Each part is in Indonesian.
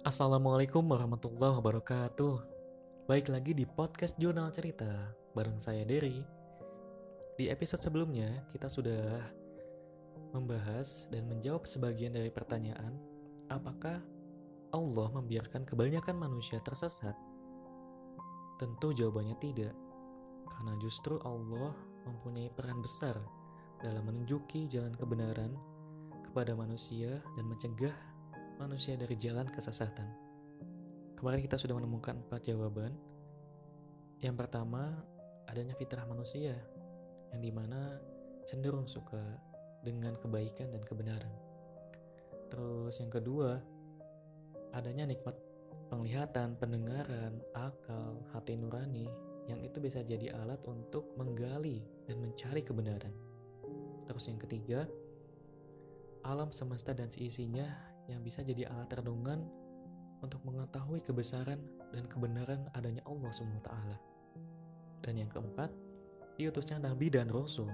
Assalamualaikum warahmatullahi wabarakatuh. Baik lagi di podcast Jurnal Cerita bareng saya Derry. Di episode sebelumnya kita sudah membahas dan menjawab sebagian dari pertanyaan apakah Allah membiarkan kebanyakan manusia tersesat? Tentu jawabannya tidak. Karena justru Allah mempunyai peran besar dalam menunjuki jalan kebenaran kepada manusia dan mencegah manusia dari jalan kesesatan. Kemarin kita sudah menemukan empat jawaban. Yang pertama, adanya fitrah manusia, yang di mana cenderung suka dengan kebaikan dan kebenaran. Terus yang kedua, adanya nikmat penglihatan, pendengaran, akal, hati nurani, yang itu bisa jadi alat untuk menggali dan mencari kebenaran. Terus yang ketiga, alam semesta dan seisinya yang bisa jadi alat renungan untuk mengetahui kebesaran dan kebenaran adanya Allah SWT. Dan yang keempat, diutusnya Nabi dan Rasul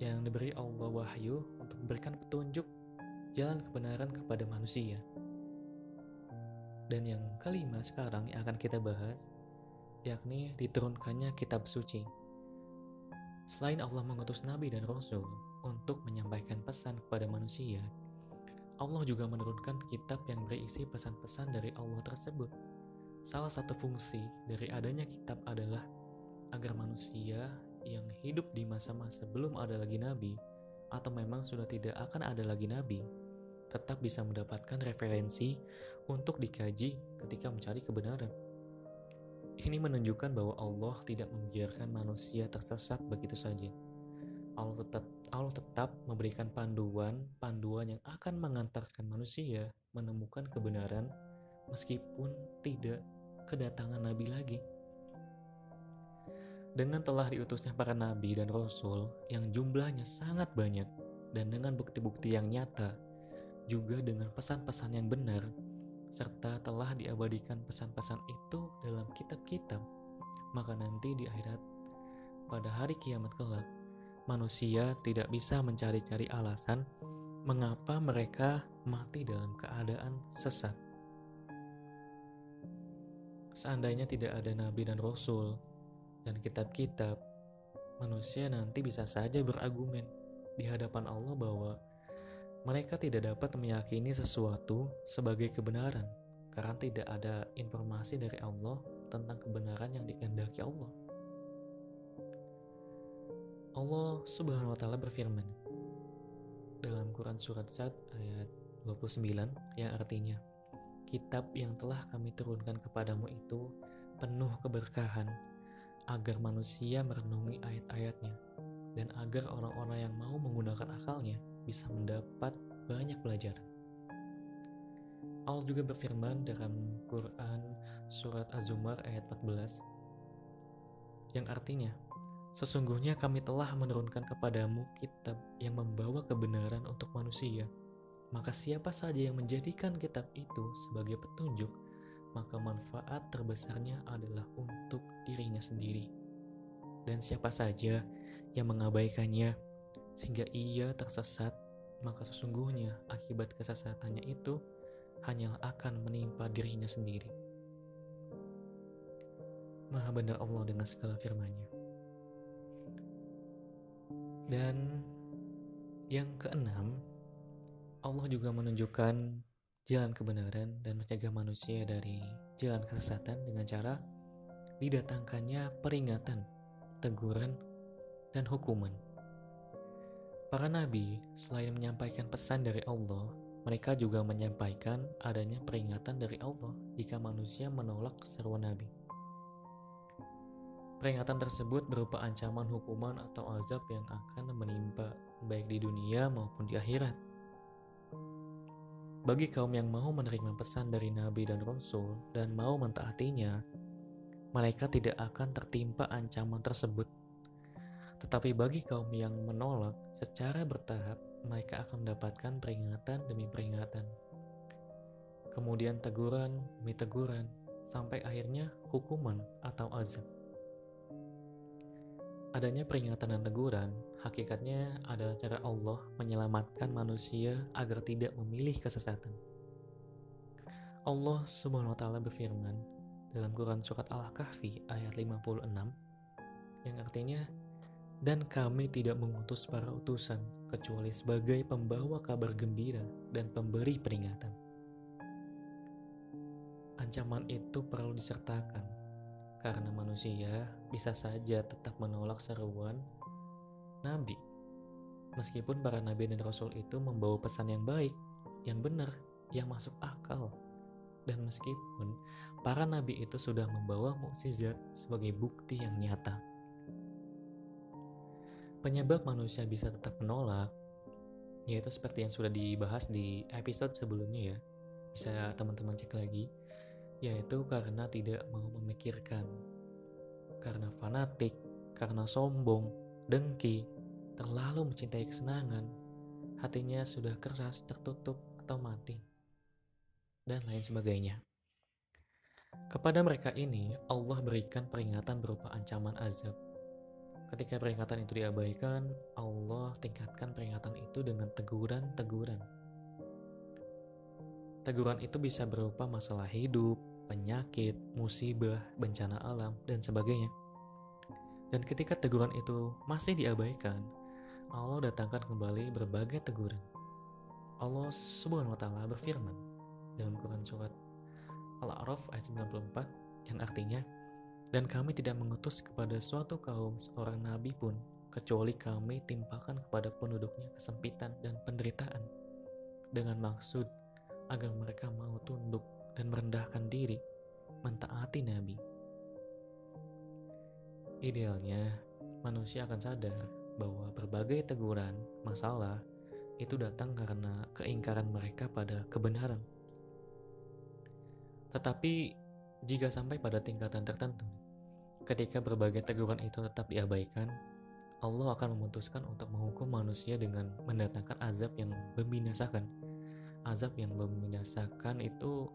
yang diberi Allah wahyu untuk memberikan petunjuk jalan kebenaran kepada manusia. Dan yang kelima sekarang yang akan kita bahas, yakni diturunkannya kitab suci. Selain Allah mengutus Nabi dan Rasul untuk menyampaikan pesan kepada manusia, Allah juga menurunkan kitab yang berisi pesan-pesan dari Allah tersebut. Salah satu fungsi dari adanya kitab adalah agar manusia yang hidup di masa-masa belum ada lagi nabi atau memang sudah tidak akan ada lagi nabi tetap bisa mendapatkan referensi untuk dikaji ketika mencari kebenaran. Ini menunjukkan bahwa Allah tidak membiarkan manusia tersesat begitu saja. Allah tetap Allah tetap memberikan panduan-panduan yang akan mengantarkan manusia menemukan kebenaran meskipun tidak kedatangan nabi lagi. Dengan telah diutusnya para nabi dan rasul yang jumlahnya sangat banyak dan dengan bukti-bukti yang nyata, juga dengan pesan-pesan yang benar, serta telah diabadikan pesan-pesan itu dalam kitab-kitab, maka nanti di akhirat pada hari kiamat kelak manusia tidak bisa mencari-cari alasan mengapa mereka mati dalam keadaan sesat. Seandainya tidak ada nabi dan rasul dan kitab-kitab, manusia nanti bisa saja berargumen di hadapan Allah bahwa mereka tidak dapat meyakini sesuatu sebagai kebenaran karena tidak ada informasi dari Allah tentang kebenaran yang dikehendaki Allah. Allah Subhanahu wa taala berfirman dalam Quran surat Sad ayat 29 yang artinya kitab yang telah kami turunkan kepadamu itu penuh keberkahan agar manusia merenungi ayat-ayatnya dan agar orang-orang yang mau menggunakan akalnya bisa mendapat banyak pelajaran. Allah juga berfirman dalam Quran surat Az-Zumar ayat 14 yang artinya Sesungguhnya kami telah menurunkan kepadamu kitab yang membawa kebenaran untuk manusia. Maka siapa saja yang menjadikan kitab itu sebagai petunjuk, maka manfaat terbesarnya adalah untuk dirinya sendiri. Dan siapa saja yang mengabaikannya sehingga ia tersesat, maka sesungguhnya akibat kesesatannya itu hanyalah akan menimpa dirinya sendiri. Maha benar Allah dengan segala firman-Nya. Dan yang keenam, Allah juga menunjukkan jalan kebenaran dan mencegah manusia dari jalan kesesatan dengan cara didatangkannya peringatan, teguran, dan hukuman. Para nabi, selain menyampaikan pesan dari Allah, mereka juga menyampaikan adanya peringatan dari Allah jika manusia menolak seruan nabi. Peringatan tersebut berupa ancaman hukuman atau azab yang akan menimpa baik di dunia maupun di akhirat. Bagi kaum yang mau menerima pesan dari Nabi dan Rasul dan mau mentaatinya, mereka tidak akan tertimpa ancaman tersebut. Tetapi bagi kaum yang menolak secara bertahap, mereka akan mendapatkan peringatan demi peringatan. Kemudian teguran demi teguran, sampai akhirnya hukuman atau azab. Adanya peringatan dan teguran, hakikatnya adalah cara Allah menyelamatkan manusia agar tidak memilih kesesatan. Allah taala berfirman dalam Quran surat Al-Kahfi ayat 56 yang artinya dan kami tidak mengutus para utusan kecuali sebagai pembawa kabar gembira dan pemberi peringatan. Ancaman itu perlu disertakan manusia bisa saja tetap menolak seruan nabi. Meskipun para nabi dan rasul itu membawa pesan yang baik, yang benar, yang masuk akal. Dan meskipun para nabi itu sudah membawa mukjizat sebagai bukti yang nyata Penyebab manusia bisa tetap menolak, yaitu seperti yang sudah dibahas di episode sebelumnya ya, bisa teman-teman cek lagi, yaitu karena tidak mau memikirkan, karena fanatik, karena sombong, dengki, terlalu mencintai kesenangan, hatinya sudah keras, tertutup, atau mati, dan lain sebagainya. Kepada mereka ini, Allah berikan peringatan berupa ancaman azab Ketika peringatan itu diabaikan, Allah tingkatkan peringatan itu dengan teguran-teguran. Teguran itu bisa berupa masalah hidup, penyakit, musibah, bencana alam, dan sebagainya. Dan ketika teguran itu masih diabaikan, Allah datangkan kembali berbagai teguran. Allah Subhanahu wa taala berfirman dalam Quran surat Al-A'raf ayat 94 yang artinya dan kami tidak mengutus kepada suatu kaum seorang nabi pun, kecuali kami timpakan kepada penduduknya kesempitan dan penderitaan, dengan maksud agar mereka mau tunduk dan merendahkan diri, mentaati nabi. Idealnya, manusia akan sadar bahwa berbagai teguran, masalah, itu datang karena keingkaran mereka pada kebenaran. Tetapi jika sampai pada tingkatan tertentu, ketika berbagai teguran itu tetap diabaikan, Allah akan memutuskan untuk menghukum manusia dengan mendatangkan azab yang membinasakan. Azab yang membinasakan itu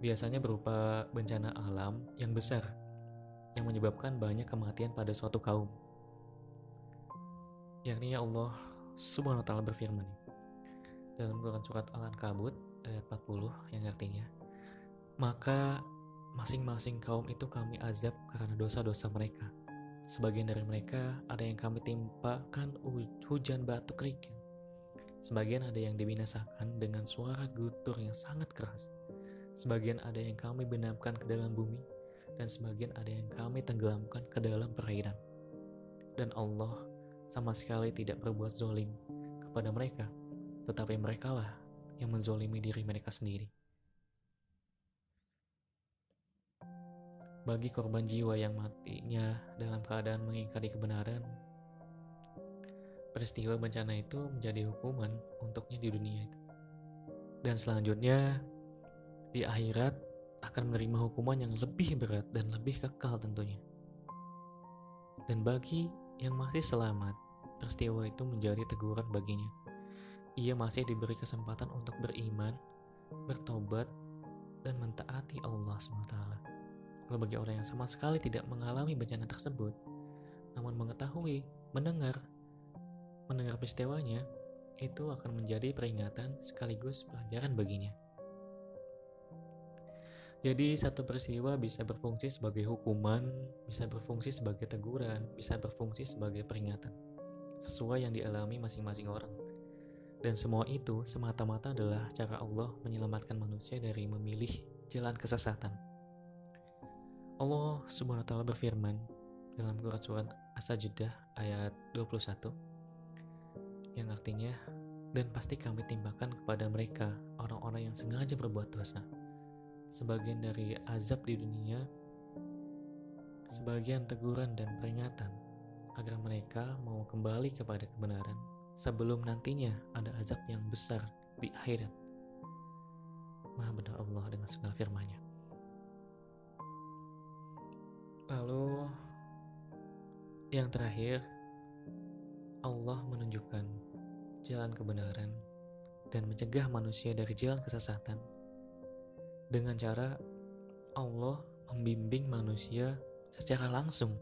biasanya berupa bencana alam yang besar yang menyebabkan banyak kematian pada suatu kaum. Yakni Allah Subhanahu wa taala berfirman dalam Quran surat Al-Ankabut ayat 40 yang artinya maka masing-masing kaum itu kami azab karena dosa-dosa mereka. Sebagian dari mereka ada yang kami timpakan hujan batu kerikil. Sebagian ada yang dibinasakan dengan suara gutur yang sangat keras. Sebagian ada yang kami benamkan ke dalam bumi, dan sebagian ada yang kami tenggelamkan ke dalam perairan. Dan Allah sama sekali tidak berbuat zolim kepada mereka, tetapi merekalah yang menzolimi diri mereka sendiri. bagi korban jiwa yang matinya dalam keadaan mengingkari kebenaran. Peristiwa bencana itu menjadi hukuman untuknya di dunia itu. Dan selanjutnya di akhirat akan menerima hukuman yang lebih berat dan lebih kekal tentunya. Dan bagi yang masih selamat, peristiwa itu menjadi teguran baginya. Ia masih diberi kesempatan untuk beriman, bertobat, dan mentaati Allah SWT. Kalau bagi orang yang sama sekali tidak mengalami bencana tersebut, namun mengetahui, mendengar, mendengar peristiwanya, itu akan menjadi peringatan sekaligus pelajaran baginya. Jadi satu peristiwa bisa berfungsi sebagai hukuman, bisa berfungsi sebagai teguran, bisa berfungsi sebagai peringatan. Sesuai yang dialami masing-masing orang. Dan semua itu semata-mata adalah cara Allah menyelamatkan manusia dari memilih jalan kesesatan. Allah Subhanahu wa taala berfirman dalam Quran surat As-Sajdah ayat 21 yang artinya dan pasti kami timpakan kepada mereka orang-orang yang sengaja berbuat dosa sebagian dari azab di dunia sebagian teguran dan peringatan agar mereka mau kembali kepada kebenaran sebelum nantinya ada azab yang besar di akhirat Maha benar Allah dengan segala firman-Nya. Lalu yang terakhir, Allah menunjukkan jalan kebenaran dan mencegah manusia dari jalan kesesatan dengan cara Allah membimbing manusia secara langsung.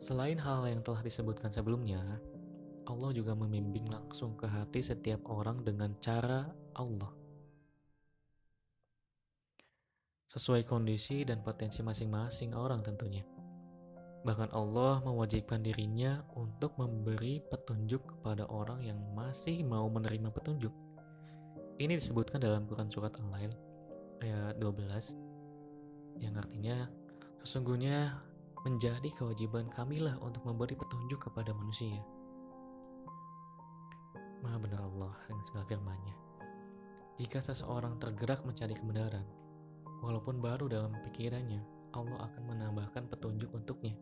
Selain hal yang telah disebutkan sebelumnya, Allah juga membimbing langsung ke hati setiap orang dengan cara Allah. Sesuai kondisi dan potensi masing-masing orang tentunya. Bahkan Allah mewajibkan dirinya untuk memberi petunjuk kepada orang yang masih mau menerima petunjuk. Ini disebutkan dalam Quran Surat Al-Lail ayat 12 yang artinya sesungguhnya menjadi kewajiban kamilah untuk memberi petunjuk kepada manusia. Maha benar Allah dengan segala firman-Nya. Jika seseorang tergerak mencari kebenaran, walaupun baru dalam pikirannya, Allah akan menambahkan petunjuk untuknya.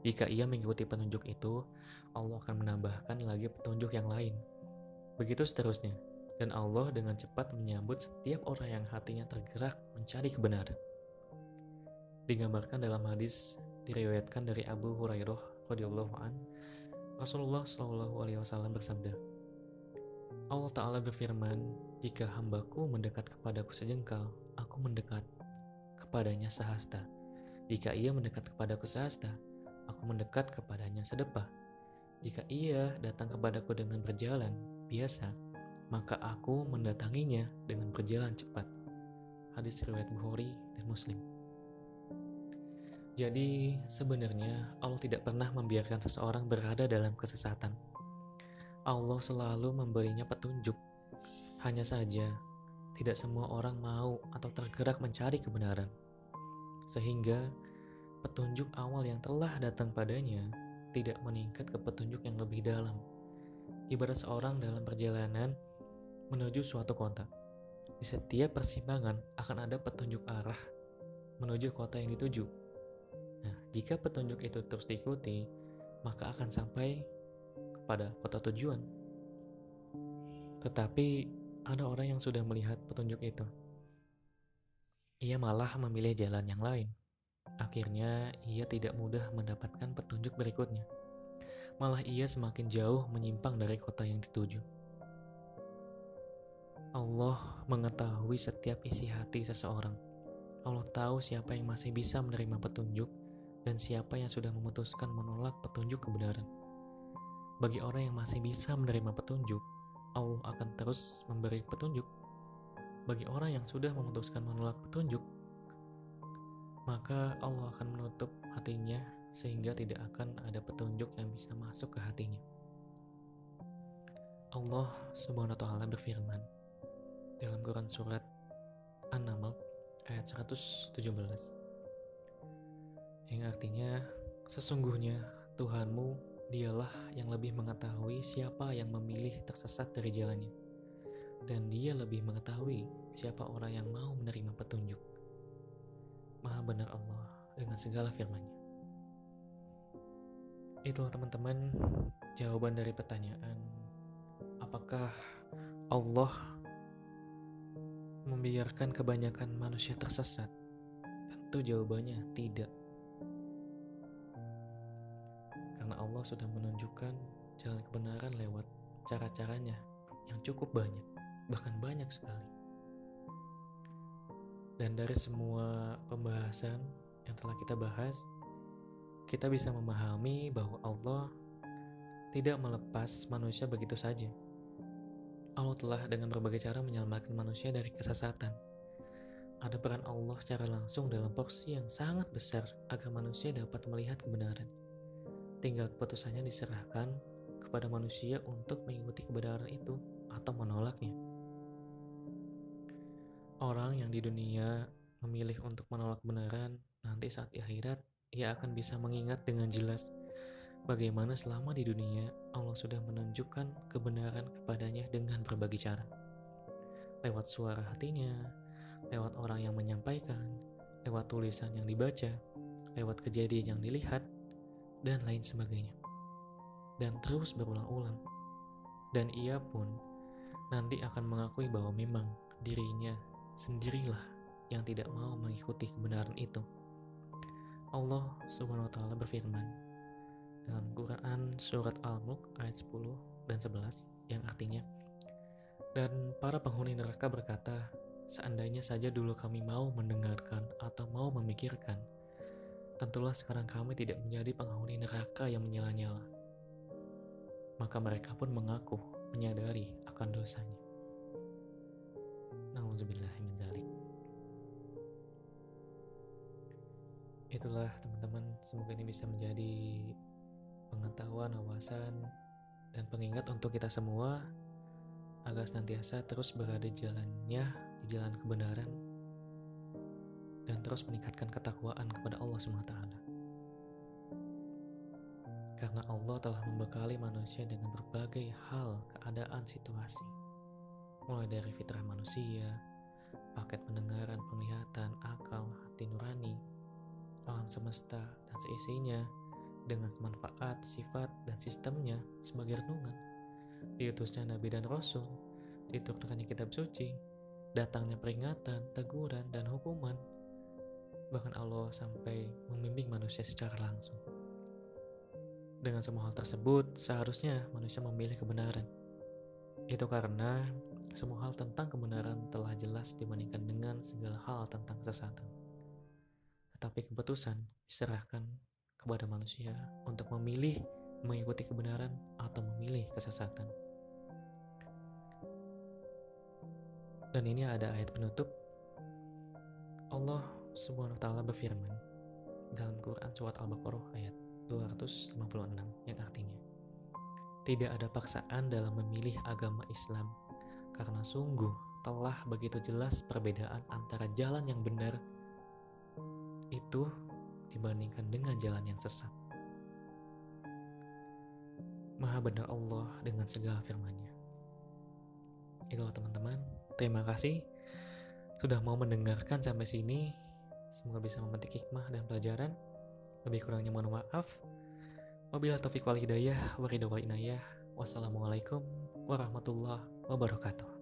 Jika ia mengikuti petunjuk itu, Allah akan menambahkan lagi petunjuk yang lain. Begitu seterusnya, dan Allah dengan cepat menyambut setiap orang yang hatinya tergerak mencari kebenaran. Digambarkan dalam hadis diriwayatkan dari Abu Hurairah radhiyallahu an, Rasulullah shallallahu alaihi wasallam bersabda, Allah Ta'ala berfirman, jika hambaku mendekat kepadaku sejengkal, aku mendekat kepadanya sehasta. Jika ia mendekat kepadaku sehasta, aku mendekat kepadanya sedepah. Jika ia datang kepadaku dengan berjalan biasa, maka aku mendatanginya dengan berjalan cepat. Hadis riwayat Bukhari dan Muslim. Jadi sebenarnya Allah tidak pernah membiarkan seseorang berada dalam kesesatan Allah selalu memberinya petunjuk. Hanya saja, tidak semua orang mau atau tergerak mencari kebenaran. Sehingga, petunjuk awal yang telah datang padanya tidak meningkat ke petunjuk yang lebih dalam. Ibarat seorang dalam perjalanan menuju suatu kota. Di setiap persimpangan akan ada petunjuk arah menuju kota yang dituju. Nah, jika petunjuk itu terus diikuti, maka akan sampai pada kota tujuan. Tetapi ada orang yang sudah melihat petunjuk itu. Ia malah memilih jalan yang lain. Akhirnya, ia tidak mudah mendapatkan petunjuk berikutnya. Malah ia semakin jauh menyimpang dari kota yang dituju. Allah mengetahui setiap isi hati seseorang. Allah tahu siapa yang masih bisa menerima petunjuk dan siapa yang sudah memutuskan menolak petunjuk kebenaran. Bagi orang yang masih bisa menerima petunjuk, Allah akan terus memberi petunjuk. Bagi orang yang sudah memutuskan menolak petunjuk, maka Allah akan menutup hatinya sehingga tidak akan ada petunjuk yang bisa masuk ke hatinya. Allah Subhanahu wa taala berfirman dalam Quran surat An-Naml ayat 117 yang artinya sesungguhnya Tuhanmu Dialah yang lebih mengetahui siapa yang memilih tersesat dari jalannya. Dan dia lebih mengetahui siapa orang yang mau menerima petunjuk. Maha benar Allah dengan segala firman-Nya. Itulah teman-teman jawaban dari pertanyaan apakah Allah membiarkan kebanyakan manusia tersesat? Tentu jawabannya tidak. Allah sudah menunjukkan jalan kebenaran lewat cara-caranya yang cukup banyak, bahkan banyak sekali. Dan dari semua pembahasan yang telah kita bahas, kita bisa memahami bahwa Allah tidak melepas manusia begitu saja. Allah telah dengan berbagai cara menyelamatkan manusia dari kesesatan. Ada peran Allah secara langsung dalam porsi yang sangat besar agar manusia dapat melihat kebenaran. Tinggal keputusannya diserahkan kepada manusia untuk mengikuti kebenaran itu atau menolaknya. Orang yang di dunia memilih untuk menolak kebenaran, nanti saat di akhirat ia akan bisa mengingat dengan jelas bagaimana selama di dunia Allah sudah menunjukkan kebenaran kepadanya dengan berbagai cara. Lewat suara hatinya, lewat orang yang menyampaikan, lewat tulisan yang dibaca, lewat kejadian yang dilihat, dan lain sebagainya. Dan terus berulang-ulang. Dan ia pun nanti akan mengakui bahwa memang dirinya sendirilah yang tidak mau mengikuti kebenaran itu. Allah Subhanahu wa taala berfirman dalam Quran surat Al-Mulk ayat 10 dan 11 yang artinya dan para penghuni neraka berkata, seandainya saja dulu kami mau mendengarkan atau mau memikirkan tentulah sekarang kami tidak menjadi penghuni neraka yang menyala-nyala. maka mereka pun mengaku menyadari akan dosanya. Nauzubillah min zalik. Itulah teman-teman, semoga ini bisa menjadi pengetahuan, wawasan, dan pengingat untuk kita semua agar senantiasa terus berada di jalannya, di jalan kebenaran, dan terus meningkatkan ketakwaan kepada Allah SWT. Karena Allah telah membekali manusia dengan berbagai hal, keadaan, situasi. Mulai dari fitrah manusia, paket pendengaran, penglihatan, akal, hati nurani, alam semesta, dan seisinya, dengan manfaat, sifat, dan sistemnya sebagai renungan. Diutusnya Nabi dan Rasul, diturunkannya kitab suci, datangnya peringatan, teguran, dan hukuman. Bahkan Allah sampai membimbing manusia secara langsung. Dengan semua hal tersebut, seharusnya manusia memilih kebenaran. Itu karena semua hal tentang kebenaran telah jelas dibandingkan dengan segala hal tentang kesesatan. Tetapi keputusan diserahkan kepada manusia untuk memilih mengikuti kebenaran atau memilih kesesatan. Dan ini ada ayat penutup. Allah Subhanahu wa taala berfirman dalam Quran surat Al-Baqarah ayat 256 yang artinya tidak ada paksaan dalam memilih agama Islam karena sungguh telah begitu jelas perbedaan antara jalan yang benar itu dibandingkan dengan jalan yang sesat. Maha benar Allah dengan segala firman-Nya. Itulah teman-teman, terima kasih sudah mau mendengarkan sampai sini. Semoga bisa memetik hikmah dan pelajaran. Lebih kurangnya mohon maaf. Wabillahi taufiq wal hidayah, wa inayah. Wassalamualaikum warahmatullahi wabarakatuh.